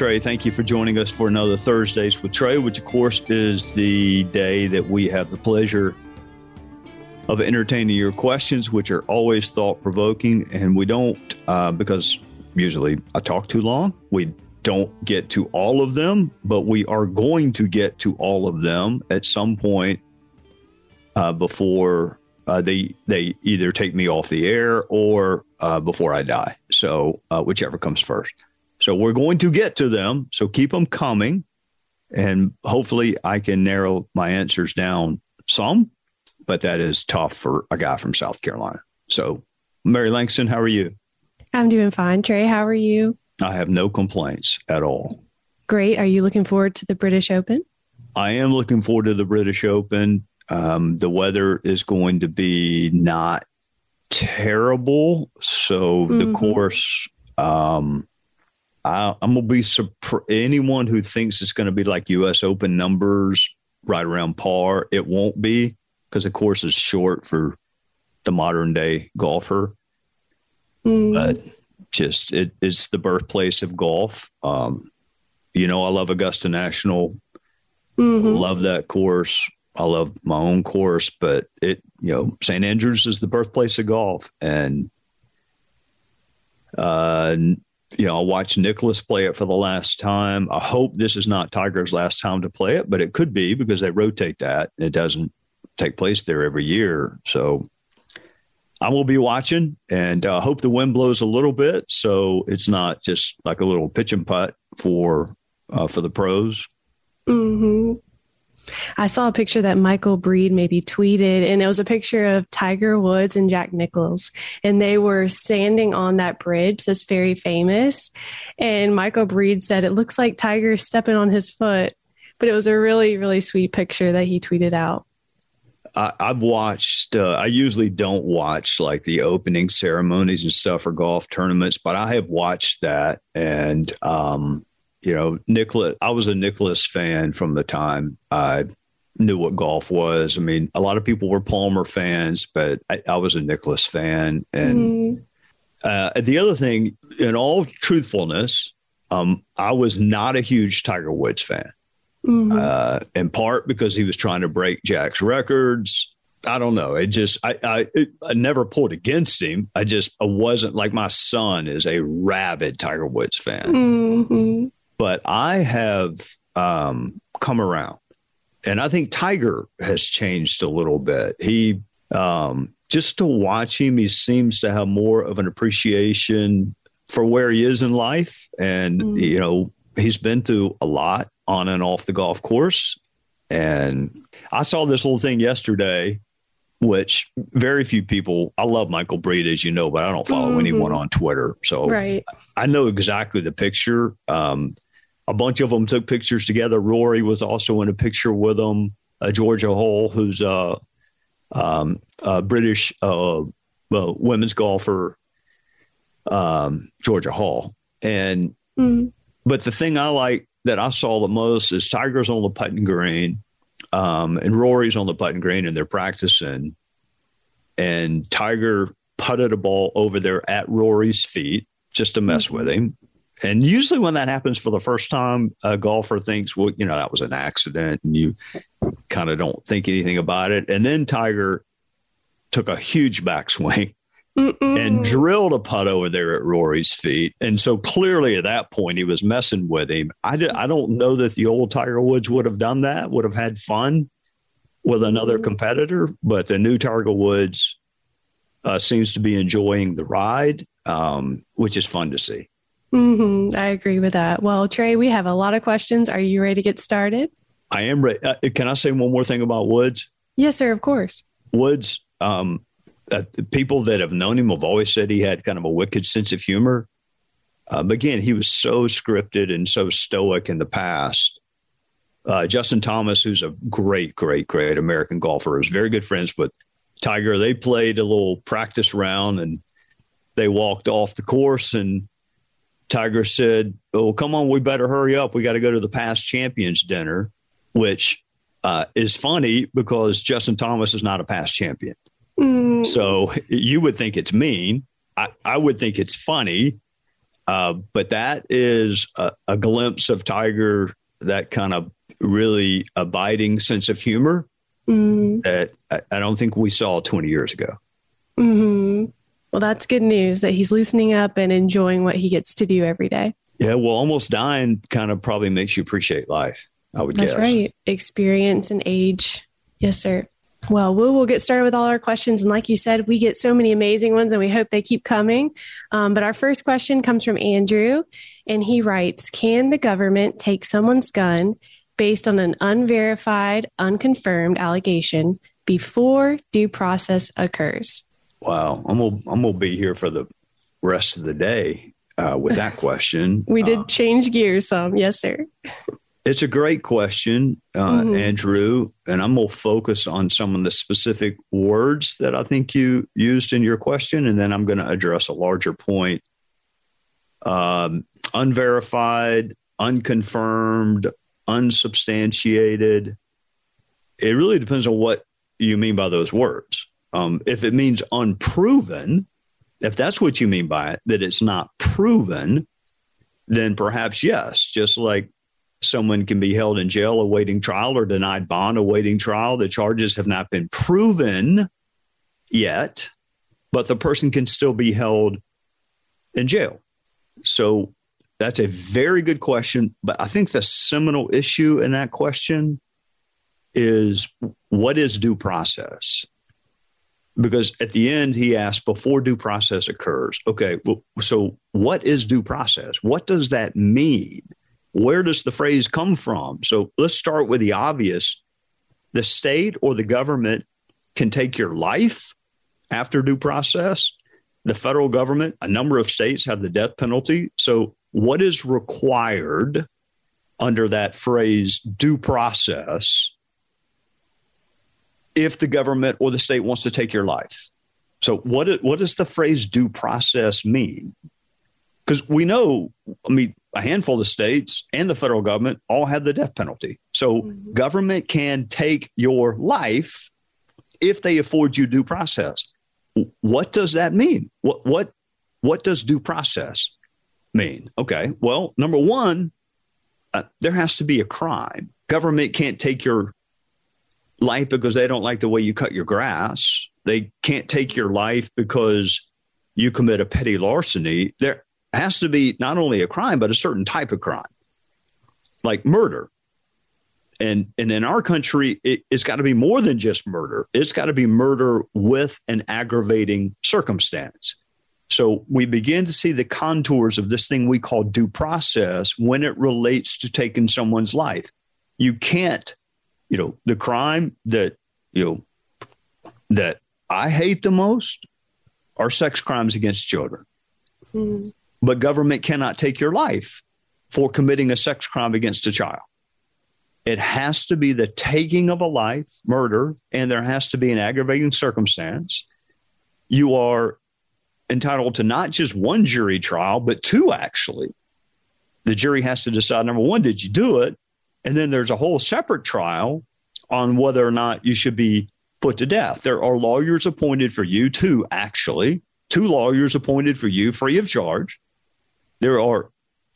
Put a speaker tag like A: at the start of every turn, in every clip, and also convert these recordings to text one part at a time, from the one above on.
A: Trey. Thank you for joining us for another Thursdays with Trey, which, of course, is the day that we have the pleasure of entertaining your questions, which are always thought provoking. And we don't, uh, because usually I talk too long, we don't get to all of them, but we are going to get to all of them at some point uh, before uh, they they either take me off the air or uh, before I die. So uh, whichever comes first. So we're going to get to them. So keep them coming. And hopefully I can narrow my answers down some, but that is tough for a guy from South Carolina. So, Mary Langston, how are you?
B: I'm doing fine. Trey, how are you?
A: I have no complaints at all.
B: Great. Are you looking forward to the British Open?
A: I am looking forward to the British Open. Um, the weather is going to be not terrible. So mm-hmm. the course, um, I, am gonna be surprised. Anyone who thinks it's going to be like U.S. Open numbers right around par, it won't be because the course is short for the modern day golfer. Mm. But just it, it's the birthplace of golf. Um, you know, I love Augusta National. Mm-hmm. Love that course. I love my own course, but it, you know, St. Andrews is the birthplace of golf, and uh, you know, I watched Nicklaus play it for the last time. I hope this is not Tiger's last time to play it, but it could be because they rotate that. It doesn't take place there every year. So I will be watching and uh, hope the wind blows a little bit so it's not just like a little pitch and putt for uh, for the pros.
B: Mm-hmm. I saw a picture that Michael Breed maybe tweeted, and it was a picture of Tiger Woods and Jack Nicklaus, and they were standing on that bridge that's very famous. And Michael Breed said it looks like Tiger stepping on his foot, but it was a really, really sweet picture that he tweeted out.
A: I, have watched. Uh, I usually don't watch like the opening ceremonies and stuff for golf tournaments, but I have watched that, and um, you know, Nicklaus, I was a Nicklaus fan from the time I knew what golf was. I mean, a lot of people were Palmer fans, but I, I was a Nicklaus fan. And mm. uh, the other thing, in all truthfulness, um, I was not a huge Tiger Woods fan. Mm-hmm. Uh, in part because he was trying to break Jack's records. I don't know. It just I I, it, I never pulled against him. I just I wasn't like my son is a rabid Tiger Woods fan. Mm-hmm but I have um, come around. And I think Tiger has changed a little bit. He, um, just to watch him, he seems to have more of an appreciation for where he is in life. And, mm. you know, he's been through a lot on and off the golf course. And I saw this little thing yesterday, which very few people, I love Michael Breed, as you know, but I don't follow mm-hmm. anyone on Twitter. So right. I know exactly the picture. Um, a bunch of them took pictures together. Rory was also in a picture with them. Uh, Georgia Hall, who's a, um, a British uh, well, women's golfer, um, Georgia Hall. And mm-hmm. but the thing I like that I saw the most is Tiger's on the putting green, um, and Rory's on the putting green, and they're practicing. And Tiger putted a ball over there at Rory's feet just to mess mm-hmm. with him. And usually, when that happens for the first time, a golfer thinks, well, you know, that was an accident, and you kind of don't think anything about it. And then Tiger took a huge backswing Mm-mm. and drilled a putt over there at Rory's feet. And so clearly, at that point, he was messing with him. I, did, I don't know that the old Tiger Woods would have done that, would have had fun with another mm-hmm. competitor, but the new Tiger Woods uh, seems to be enjoying the ride, um, which is fun to see.
B: Mm-hmm. I agree with that. Well, Trey, we have a lot of questions. Are you ready to get started?
A: I am ready. Uh, can I say one more thing about Woods?
B: Yes, sir. Of course.
A: Woods, um, uh, people that have known him have always said he had kind of a wicked sense of humor. Um, again, he was so scripted and so stoic in the past. Uh, Justin Thomas, who's a great, great, great American golfer, is very good friends with Tiger. They played a little practice round and they walked off the course and Tiger said, "Oh, come on, we better hurry up. We got to go to the past champions dinner," which uh, is funny because Justin Thomas is not a past champion. Mm. So you would think it's mean. I, I would think it's funny uh, but that is a, a, glimpse of Tiger, that kind of really abiding sense of humor mm-hmm. that I, I, don't think we saw 20 years ago.
B: Mm-hmm. Well, that's good news that he's loosening up and enjoying what he gets to do every day.
A: Yeah, well, almost dying kind of probably makes you appreciate life. I would guess.
B: That's
A: guess.
B: right. Experience and age. Yes, sir. Well, we will get started with all our questions. And like you said, we get so many amazing ones and we hope they keep coming. Um, but our first question comes from Andrew, and he writes Can the government take someone's gun based on an unverified, unconfirmed allegation before due process occurs?
A: Wow. I'm gonna I'm gonna be here for the rest of the day uh, with that question.
B: we did uh, change gears some. Yes, sir.
A: It's a great question, uh, mm-hmm. Andrew, and I'm going to focus on some of the specific words that I think you used in your question, and then I'm going to address a larger point. Um, unverified, unconfirmed, unsubstantiated. It really depends on what you mean by those words. Um, if it means unproven, if that's what you mean by it, that it's not proven, then perhaps yes, just like someone can be held in jail awaiting trial or denied bond awaiting trial. The charges have not been proven yet, but the person can still be held in jail. So that's a very good question. But I think the seminal issue in that question is what is due process? Because at the end, he asked before due process occurs. Okay, well, so what is due process? What does that mean? where does the phrase come from? So let's start with the obvious. The state or the government can take your life after due process. The federal government, a number of states have the death penalty. So, what is required under that phrase due process if the government or the state wants to take your life? So, what, what does the phrase due process mean? Because we know, I mean, a handful of states and the federal government all have the death penalty. So mm-hmm. government can take your life if they afford you due process. What does that mean? What what what does due process mean? Okay, well, number one, uh, there has to be a crime. Government can't take your life because they don't like the way you cut your grass. They can't take your life because you commit a petty larceny. There has to be not only a crime, but a certain type of crime, like murder. And, and in our country, it, it's got to be more than just murder. It's got to be murder with an aggravating circumstance. So we begin to see the contours of this thing we call due process when it relates to taking someone's life. You can't, you know, the crime that, you know, that I hate the most are sex crimes against children. Mm but government cannot take your life for committing a sex crime against a child. It has to be the taking of a life, murder, and there has to be an aggravating circumstance. You are entitled to not just one jury trial, but two actually. The jury has to decide number one, did you do it? And then there's a whole separate trial on whether or not you should be put to death. There are lawyers appointed for you, too, actually, two lawyers appointed for you free of charge there are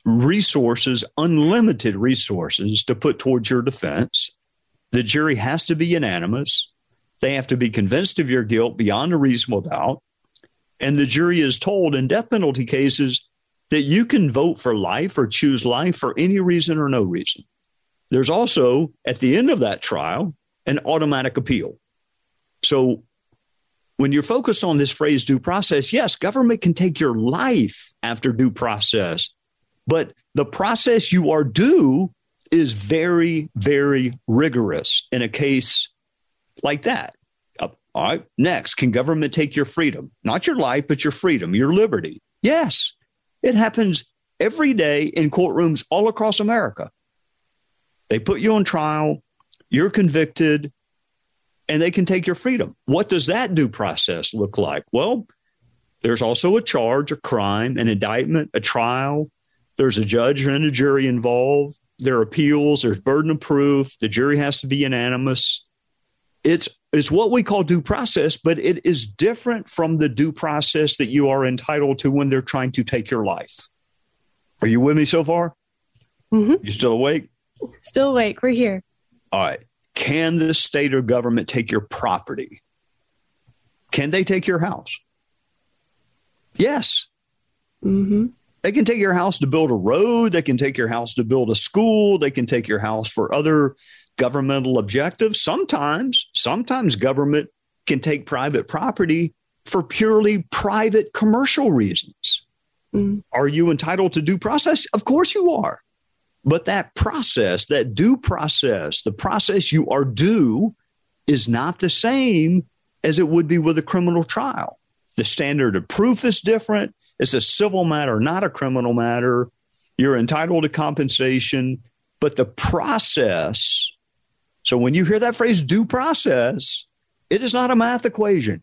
A: resources, unlimited resources to put towards your defense. The jury has to be unanimous. They have to be convinced of your guilt beyond a reasonable doubt. And the jury is told in death penalty cases that you can vote for life or choose life for any reason or no reason. There's also, at the end of that trial, an automatic appeal. So when you're focused on this phrase due process, yes, government can take your life after due process, But the process you are due is very, very rigorous in a case like that. Uh, all right. Next, can government take your freedom? Not your life, but your freedom, your liberty. Yes. It happens every day in courtrooms all across America. They put you on trial, you're convicted, and they can take your freedom. What does that due process look like? Well, there's also a charge, a crime, an indictment, a trial. There's a judge and a jury involved. There are appeals. There's burden of proof. The jury has to be unanimous. It's it's what we call due process, but it is different from the due process that you are entitled to when they're trying to take your life. Are you with me so far?
B: Mm-hmm.
A: You still awake?
B: Still awake. We're here.
A: All right. Can the state or government take your property? Can they take your house? Yes.
B: Mm-hmm.
A: They can take your house to build a road. They can take your house to build a school. They can take your house for other governmental objectives. Sometimes, sometimes government can take private property for purely private commercial reasons.
B: Mm.
A: Are you entitled to due process? Of course you are. But that process, that due process, the process you are due is not the same as it would be with a criminal trial. The standard of proof is different. It's a civil matter, not a criminal matter. You're entitled to compensation, but the process. So when you hear that phrase due process, it is not a math equation.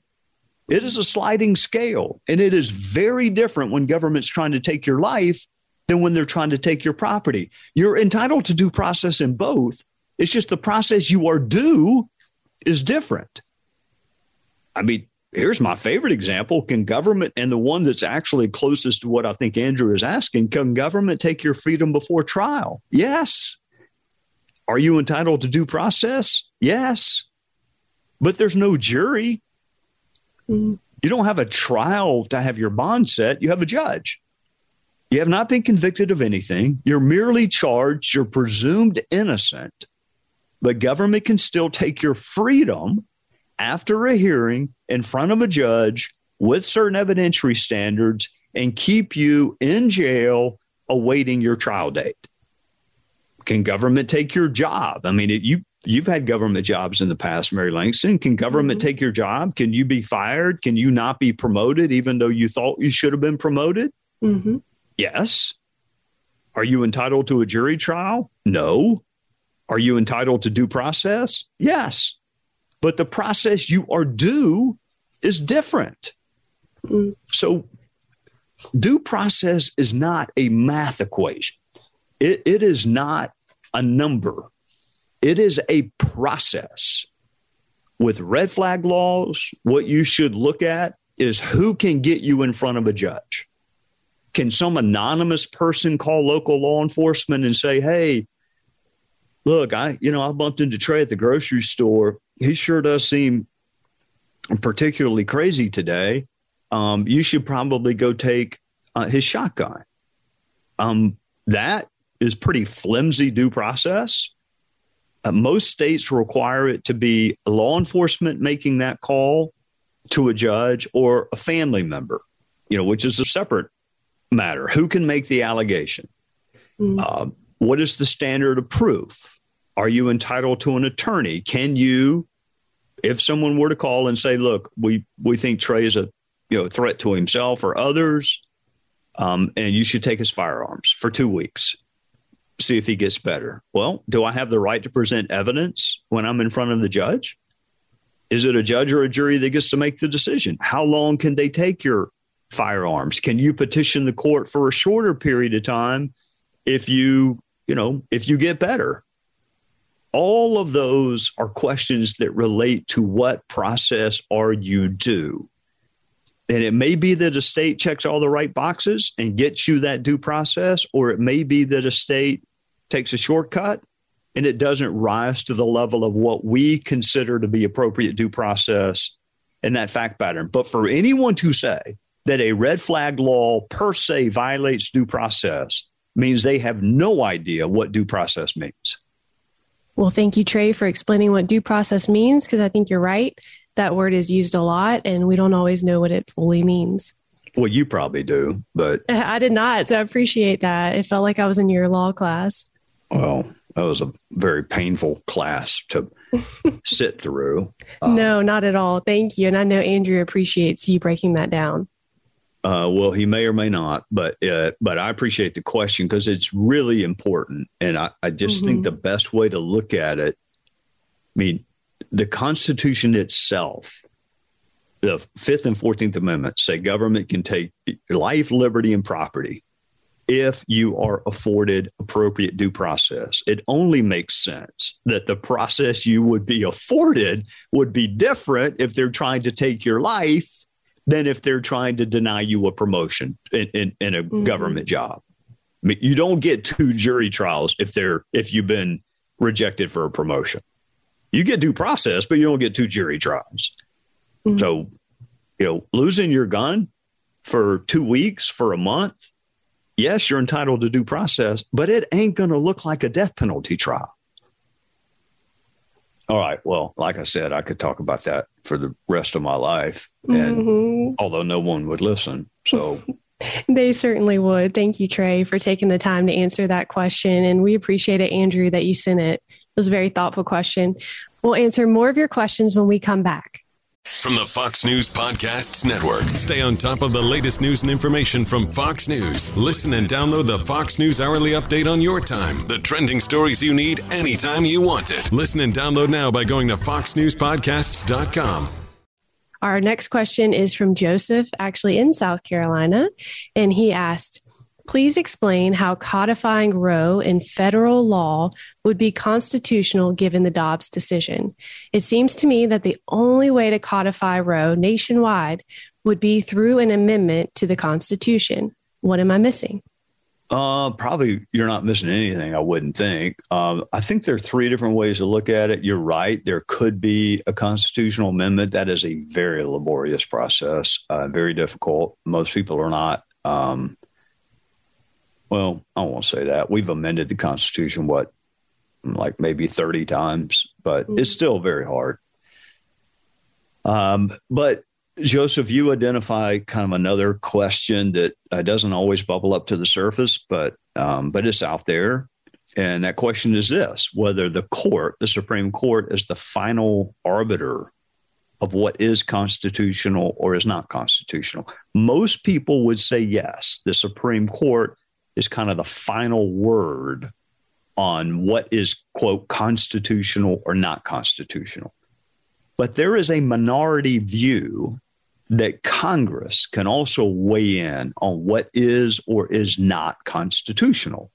A: It is a sliding scale, and it is very different when government's trying to take your life than when they're trying to take your property. You're entitled to due process in both. It's just the process you are due is different. I mean, here's my favorite example. Can government, and the one that's actually closest to what I think Andrew is asking, can government take your freedom before trial? Yes. Are you entitled to due process? Yes. But there's no jury.
B: Mm.
A: You don't have a trial to have your bond set, you have a judge. You have not been convicted of anything. You're merely charged. You're presumed innocent. But government can still take your freedom after a hearing in front of a judge with certain evidentiary standards and keep you in jail awaiting your trial date. Can government take your job? I mean, it, you you've had government jobs in the past, Mary Langston. Can government
B: Mhm.
A: take your job? Can you be fired? Can you not be promoted even though you thought you should have been promoted?
B: Mm-hmm.
A: Yes. Are you entitled to a jury trial? No. Are you entitled to due process? Yes. But the process you are due is different.
B: Mm.
A: So, due process is not a math equation, it, it is not a number, it is a process. With red flag laws, what you should look at is who can get you in front of a judge can some anonymous person call local law enforcement and say, "Hey, look, I you know I bumped into Trey at the grocery store. He sure does seem particularly crazy today. Um, you should probably go take uh, his shotgun." Um, that is pretty flimsy due process. Uh, most states require it to be law enforcement making that call to a judge or a family member, you know, which is a separate matter. Who can make the allegation?
B: Mm.
A: Um, what is the standard of proof? Are you entitled to an attorney? Can you, if someone were to call and say, "Look, we we think Trey is a you know threat to himself or others, um, and you should take his firearms for two weeks, see if he gets better." Well, do I have the right to present evidence when I'm in front of the judge? Is it a judge or a jury that gets to make the decision? How long can they take your firearms? Can you petition the court for a shorter period of time if you, you know, if you get better? All of those are questions that relate to what process are you due. And it may be that a state checks all the right boxes and gets you that due process, or it may be that a state takes a shortcut and it doesn't rise to the level of what we consider to be appropriate due process in that fact pattern. But for anyone to say that a red flag law per se violates due process means they have no idea what due process means.
B: Well, thank you, Trey, for explaining what due process means, because I think you're right. That word is used a lot, and we don't always know what it fully means.
A: Well, you probably do, but
B: I did not. So I appreciate that. It felt like I was in your law class.
A: Well, that was a very painful class to sit through.
B: Um, no, not at all. Thank you. And I know Andrew appreciates you breaking that down.
A: Uh, well, he may or may not, but uh, but I appreciate the question because it's really important, and I, I just mm-hmm. think the best way to look at it. I mean, the Constitution itself, the Fifth and Fourteenth Amendments say government can take life, liberty, and property if you are afforded appropriate due process. It only makes sense that the process you would be afforded would be different if they're trying to take your life than if they're trying to deny you a promotion in, in, in a mm-hmm. government job. I mean, you don't get two jury trials if they're if you've been rejected for a promotion. You get due process, but you don't get two jury trials. Mm-hmm. So, you know, losing your gun for two weeks, for a month, yes, you're entitled to due process, but it ain't going to look like a death penalty trial. All right. Well, like I said, I could talk about that for the rest of my life, and mm-hmm. although no one would listen, so.
B: they certainly would. Thank you, Trey, for taking the time to answer that question. And we appreciate it, Andrew, that you sent it. It was a very thoughtful question. We'll answer more of your questions when we come back.
C: From the Fox News Podcasts Network. Stay on top of the latest news and information from Fox News. Listen and download the Fox News Hourly Update on your time. The trending stories you need anytime you want it. Listen and download now by going to foxnewspodcasts.com.
B: Our next question is from Joseph, actually in South Carolina. And he asked, Please explain how codifying Roe in federal law would be constitutional given the Dobbs decision. It seems to me that the only way to codify Roe nationwide would be through an amendment to the Constitution. What am I missing?
A: Uh, probably you're not missing anything, I wouldn't think. Um, I think there are three different ways to look at it. You're right. There could be a constitutional amendment. That is a very laborious process, uh, very difficult. Most people are not um, well, I won't say that. We've amended the Constitution, what, like maybe 30 times, but mm-hmm. it's still very hard. Um, but Joseph, you identify kind of another question that uh, doesn't always bubble up to the surface, but um, but it's out there. And that question is this whether the court, the Supreme Court, is the final arbiter of what is constitutional or is not constitutional. Most people would say yes, the Supreme Court is kind of the final word on what is, quote, constitutional or not constitutional. But there is a minority view that Congress can also weigh in on what is or is not constitutional.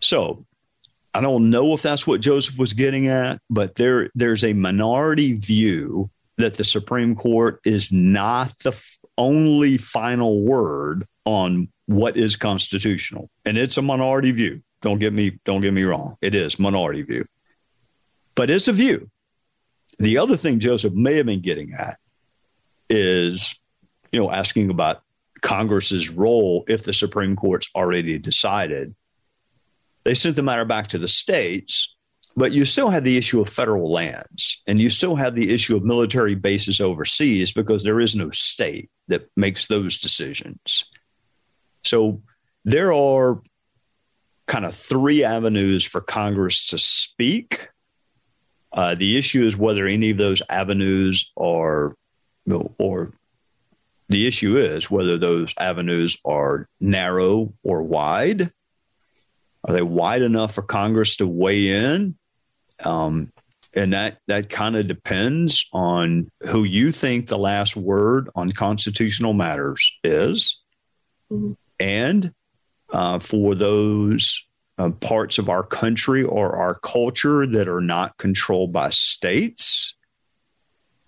A: So I don't know if that's what Joseph was getting at, but there, there's a minority view that the Supreme Court is not the f- only final word on what is constitutional. And it's a minority view. Don't get me don't get me wrong. It is minority view. But it's a view. The other thing Joseph may have been getting at is, you know, asking about Congress's role if the Supreme Court's already decided. They sent the matter back to the states, but you still had the issue of federal lands and you still had the issue of military bases overseas because there is no state that makes those decisions. So there are kind of three avenues for Congress to speak. Uh, the issue is whether any of those avenues are, you know, or the issue is whether those avenues are narrow or wide. Are they wide enough for Congress to weigh in? Um, and that that kind of depends on who you think the last word on constitutional matters is. Mm-hmm and uh, for those uh, parts of our country or our culture that are not controlled by states.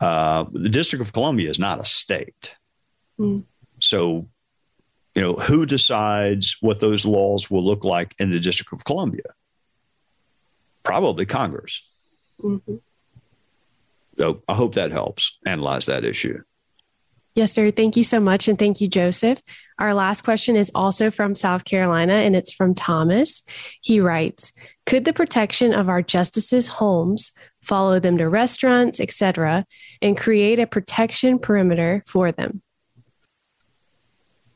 A: Uh, the District of Columbia is not a state. Mm. So, you know, who decides what those laws will look like in the District of Columbia? Probably Congress. Mm-hmm. So I hope that helps analyze that issue.
B: Yes, sir. Thank you so much. And thank you, Joseph. Our last question is also from South Carolina, and it's from Thomas. He writes Could the protection of our justices' homes follow them to restaurants, etc., and create a protection perimeter for them?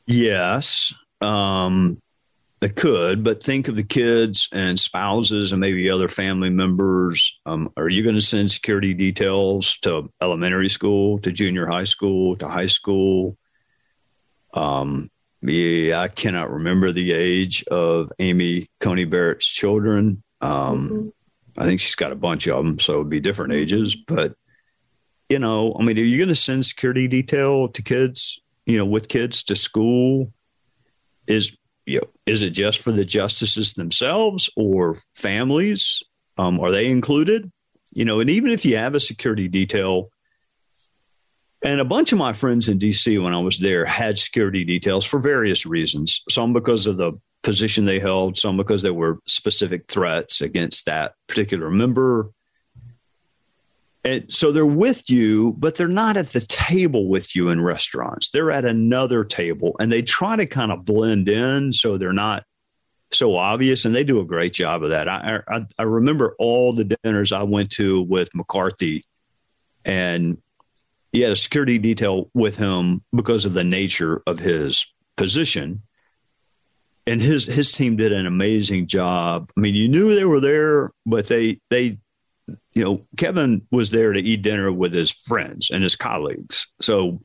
A: Yes. Um, they could, but think of the kids and spouses and maybe other family members. Um, are you going to send security details to elementary school, to junior high school, to high school? Um, yeah, I cannot remember the age of Amy Coney Barrett's children. Um, mm-hmm. I think she's got a bunch of them, so it'd be different ages. But you know, I mean, are you going to send security detail to kids? You know, with kids to school? Is you know, is it just for the justices themselves or families? Um, are they included? You know, and even if you have a security detail, and a bunch of my friends in DC when I was there had security details for various reasons. Some because of the position they held, some because there were specific threats against that particular member. And so they're with you, but they're not at the table with you in restaurants. They're at another table and they try to kind of blend in so they're not so obvious. And they do a great job of that. I, I, I remember all the dinners I went to with McCarthy, and he had a security detail with him because of the nature of his position. And his his team did an amazing job. I mean, you knew they were there, but they they you know, Kevin was there to eat dinner with his friends and his colleagues. So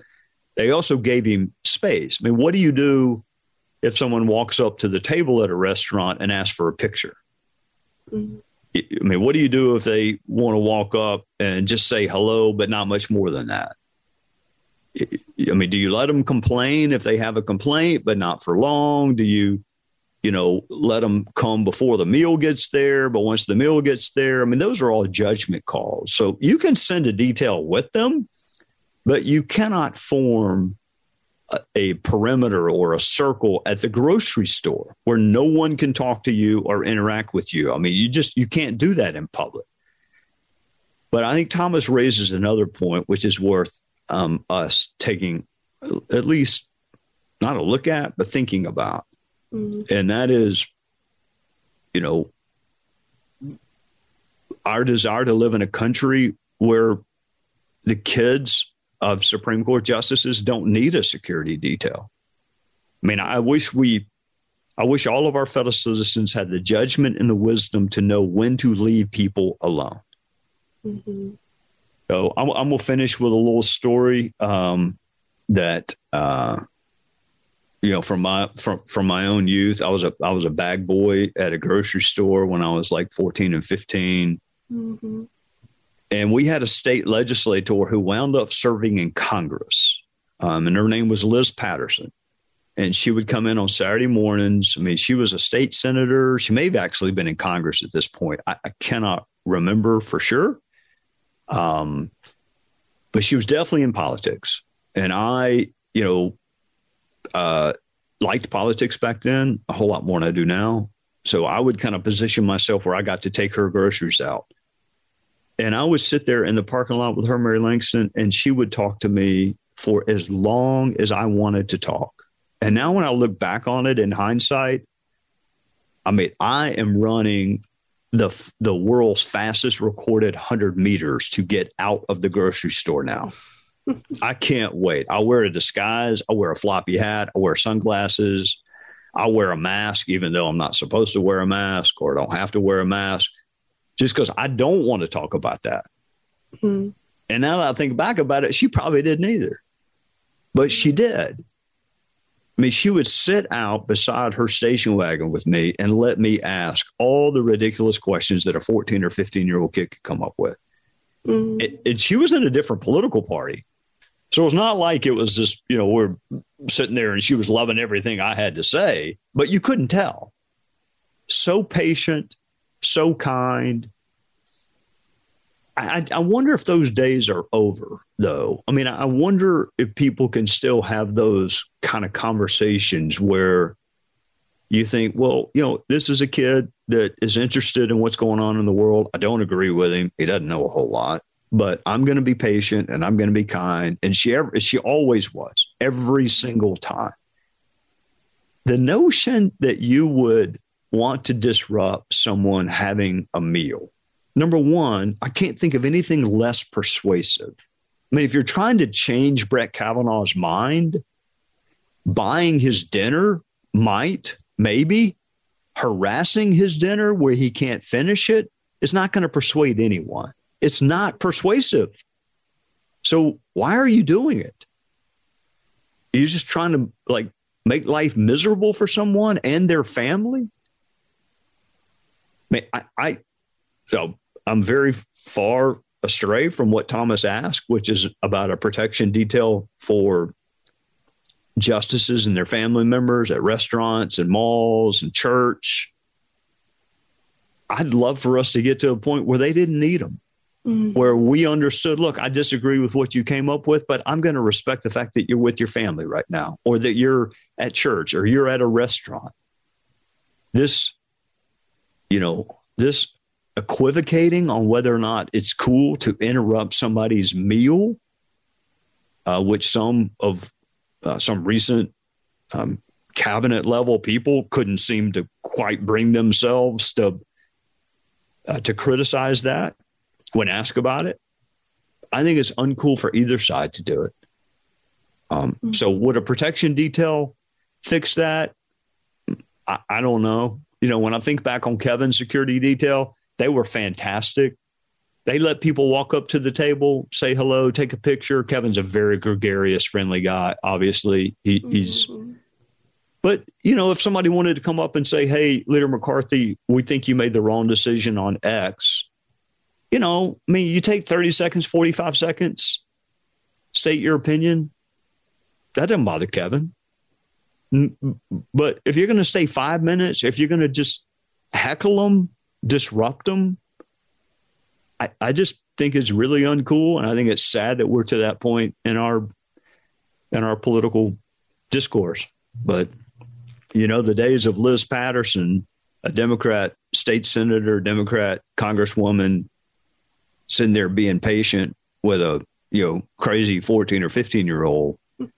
A: they also gave him space. I mean, what do you do if someone walks up to the table at a restaurant and asks for a picture? Mm-hmm. I mean, what do you do if they want to walk up and just say hello, but not much more than that? I mean, do you let them complain if they have a complaint, but not for long? Do you you know, let them come before the meal gets there. But once the meal gets there, I mean, those are all judgment calls. So you can send a detail with them, but you cannot form a, a perimeter or a circle at the grocery store where no one can talk to you or interact with you. I mean, you just you can't do that in public. But I think Thomas raises another point, which is worth um, us taking at least not a look at, but thinking about Mm-hmm. And that is, you know, our desire to live in a country where the kids of Supreme Court justices don't need a security detail. I mean, I wish we, I wish all of our fellow citizens had the judgment and the wisdom to know when to leave people alone. Mm-hmm. So I'm, I'm, gonna finish with a little story um, that uh, you know from my from from my own youth i was a i was a bag boy at a grocery store when i was like 14 and 15 mm-hmm. and we had a state legislator who wound up serving in congress um, and her name was liz patterson. And she would come in on saturday mornings. I mean she was a state senator. She may have actually been in congress at this point. I, I cannot remember for sure. Um, but she was definitely in politics. And i you know uh, liked politics back then a whole lot more than I do now. So I would kind of position myself where I got to take her groceries out. And I would sit there in the parking lot with her, Mary Langston, and she would talk to me for as long as I wanted to talk. And now when I look back on it in hindsight, I mean, I am running the the world's fastest recorded 100 meters to get out of the grocery store now. I can't wait. I'll wear a disguise. I'll wear a floppy hat. I'll wear sunglasses. I'll wear a mask, even though I'm not supposed to wear a mask or don't have to wear a mask, just because I don't want to talk about that. Mm-hmm. And now that I think back about it, she probably didn't either, but she did. I mean, she would sit out beside her station wagon with me and let me ask all the ridiculous questions that a 14 or 15 year old kid could come up with. Mm-hmm. And she was in a different political party. So it's not like it was just, you know, we're sitting there and she was loving everything I had to say, but you couldn't tell. So patient, so kind. I, I wonder if those days are over, though. I mean, I wonder if people can still have those kind of conversations where you think, well, you know, this is a kid that is interested in what's going on in the world. I don't agree with him. He doesn't know a whole lot but I'm going to be patient and I'm going to be kind. And she ever, she always was every single time. The notion that you would want to disrupt someone having a meal. Number one, I can't think of anything less persuasive. I mean, if you're trying to change Brett Kavanaugh's mind, buying his dinner might, maybe, harassing his dinner where he can't finish it is not going to persuade anyone. It's not persuasive. So why are you doing it? Are you just trying to like make life miserable for someone and their family? I, I so I'm very far astray from what Thomas asked, which is about a protection detail for justices and their family members at restaurants and malls and church. I'd love for us to get to a point where they didn't need them, mm-hmm. where we understood look, I disagree with what you came up with, but I'm going to respect the fact that you're with your family right now, or that you're at church, or you're at a restaurant. This, you know, this equivocating on whether or not it's cool to interrupt somebody's meal, uh, which some of uh, some recent um, cabinet level people couldn't seem to quite bring themselves to uh, to criticize that when asked about it. I think it's uncool for either side to do it. Um, mm-hmm. So, would a protection detail fix that? I, I don't know. You know, when I think back on Kevin's security detail, they were fantastic. They let people walk up to the table, say hello, take a picture. Kevin's a very gregarious, friendly guy. Obviously, he, mm-hmm. he's. But you know, if somebody wanted to come up and say, "Hey, Leader McCarthy, we think you made the wrong decision on X," you know, I mean, you take thirty seconds, forty-five seconds, state your opinion. That doesn't bother Kevin. But if you're going to stay five minutes, if you're going to just heckle them, disrupt them, I, I just think it's really uncool, and I think it's sad that we're to that point in our in our political discourse. But you know, the days of Liz Patterson, a Democrat state senator, Democrat congresswoman, sitting there being patient with a you know crazy fourteen or fifteen year old.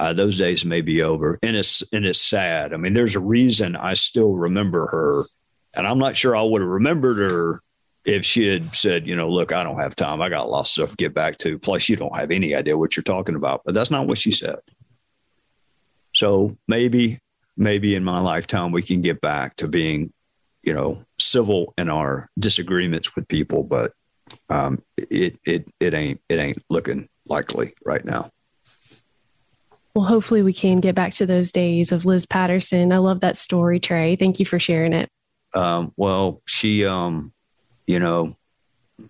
A: Uh, those days may be over, and it's and it's sad. I mean, there's a reason I still remember her, and I'm not sure I would have remembered her if she had said, you know, look, I don't have time. I got lots of stuff to get back to. Plus, you don't have any idea what you're talking about. But that's not what she said. So maybe, maybe in my lifetime, we can get back to being, you know, civil in our disagreements with people. But um, it it it ain't it ain't looking likely right now.
B: Well, hopefully we can get back to those days of Liz Patterson. I love that story, Trey. Thank you for sharing it.
A: Um, well, she um, you know,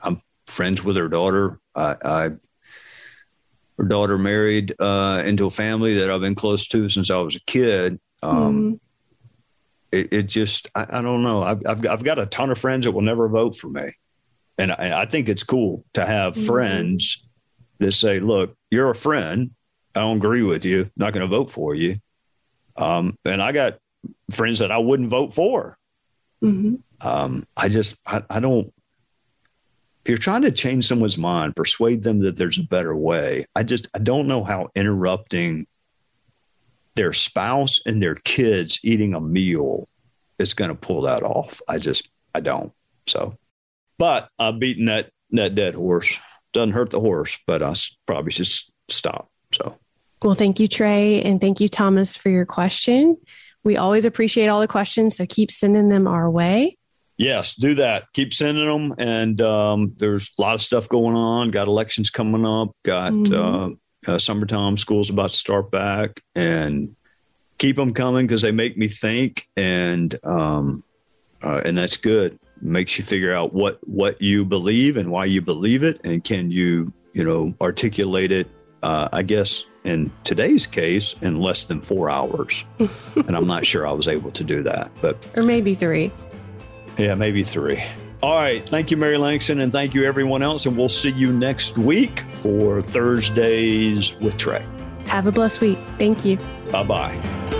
A: I'm friends with her daughter. I, I her daughter married uh, into a family that I've been close to since I was a kid. Um, mm-hmm. it, it, just, I, I, don't know. I've, I've, I've, got a ton of friends that will never vote for me. And I, I think it's cool to have mm-hmm. friends that say, look, you're a friend. I don't agree with you. Not going to vote for you. Um, and I got friends that I wouldn't vote for. Mm-hmm. Um, I just, I, I don't, if you're trying to change someone's mind, persuade them that there's a better way, I just, I don't know how interrupting their spouse and their kids eating a meal is going to pull that off. I just, I don't. So, but I've beaten that, that dead horse. Doesn't hurt the horse, but I probably should stop. So,
B: well, thank you, Trey. And thank you, Thomas, for your question. We always appreciate all the questions, so keep sending them our way.
A: Yes, do that. Keep sending them. And um, there's a lot of stuff going on. Got elections coming up. Got mm-hmm. uh, uh, summertime school's about to start back, and keep them coming because they make me think, and um, uh, and that's good. Makes you figure out what what you believe and why you believe it, and can you you know articulate it. Uh, I guess in today's case in less than four hours. and I'm not sure I was able to do that, but.
B: Or maybe three.
A: Yeah, maybe three. All right. Thank you, Mary Langston, and thank you, everyone else. And we'll see you next week for Thursdays with Trey.
B: Have a blessed week. Thank you.
A: Bye bye.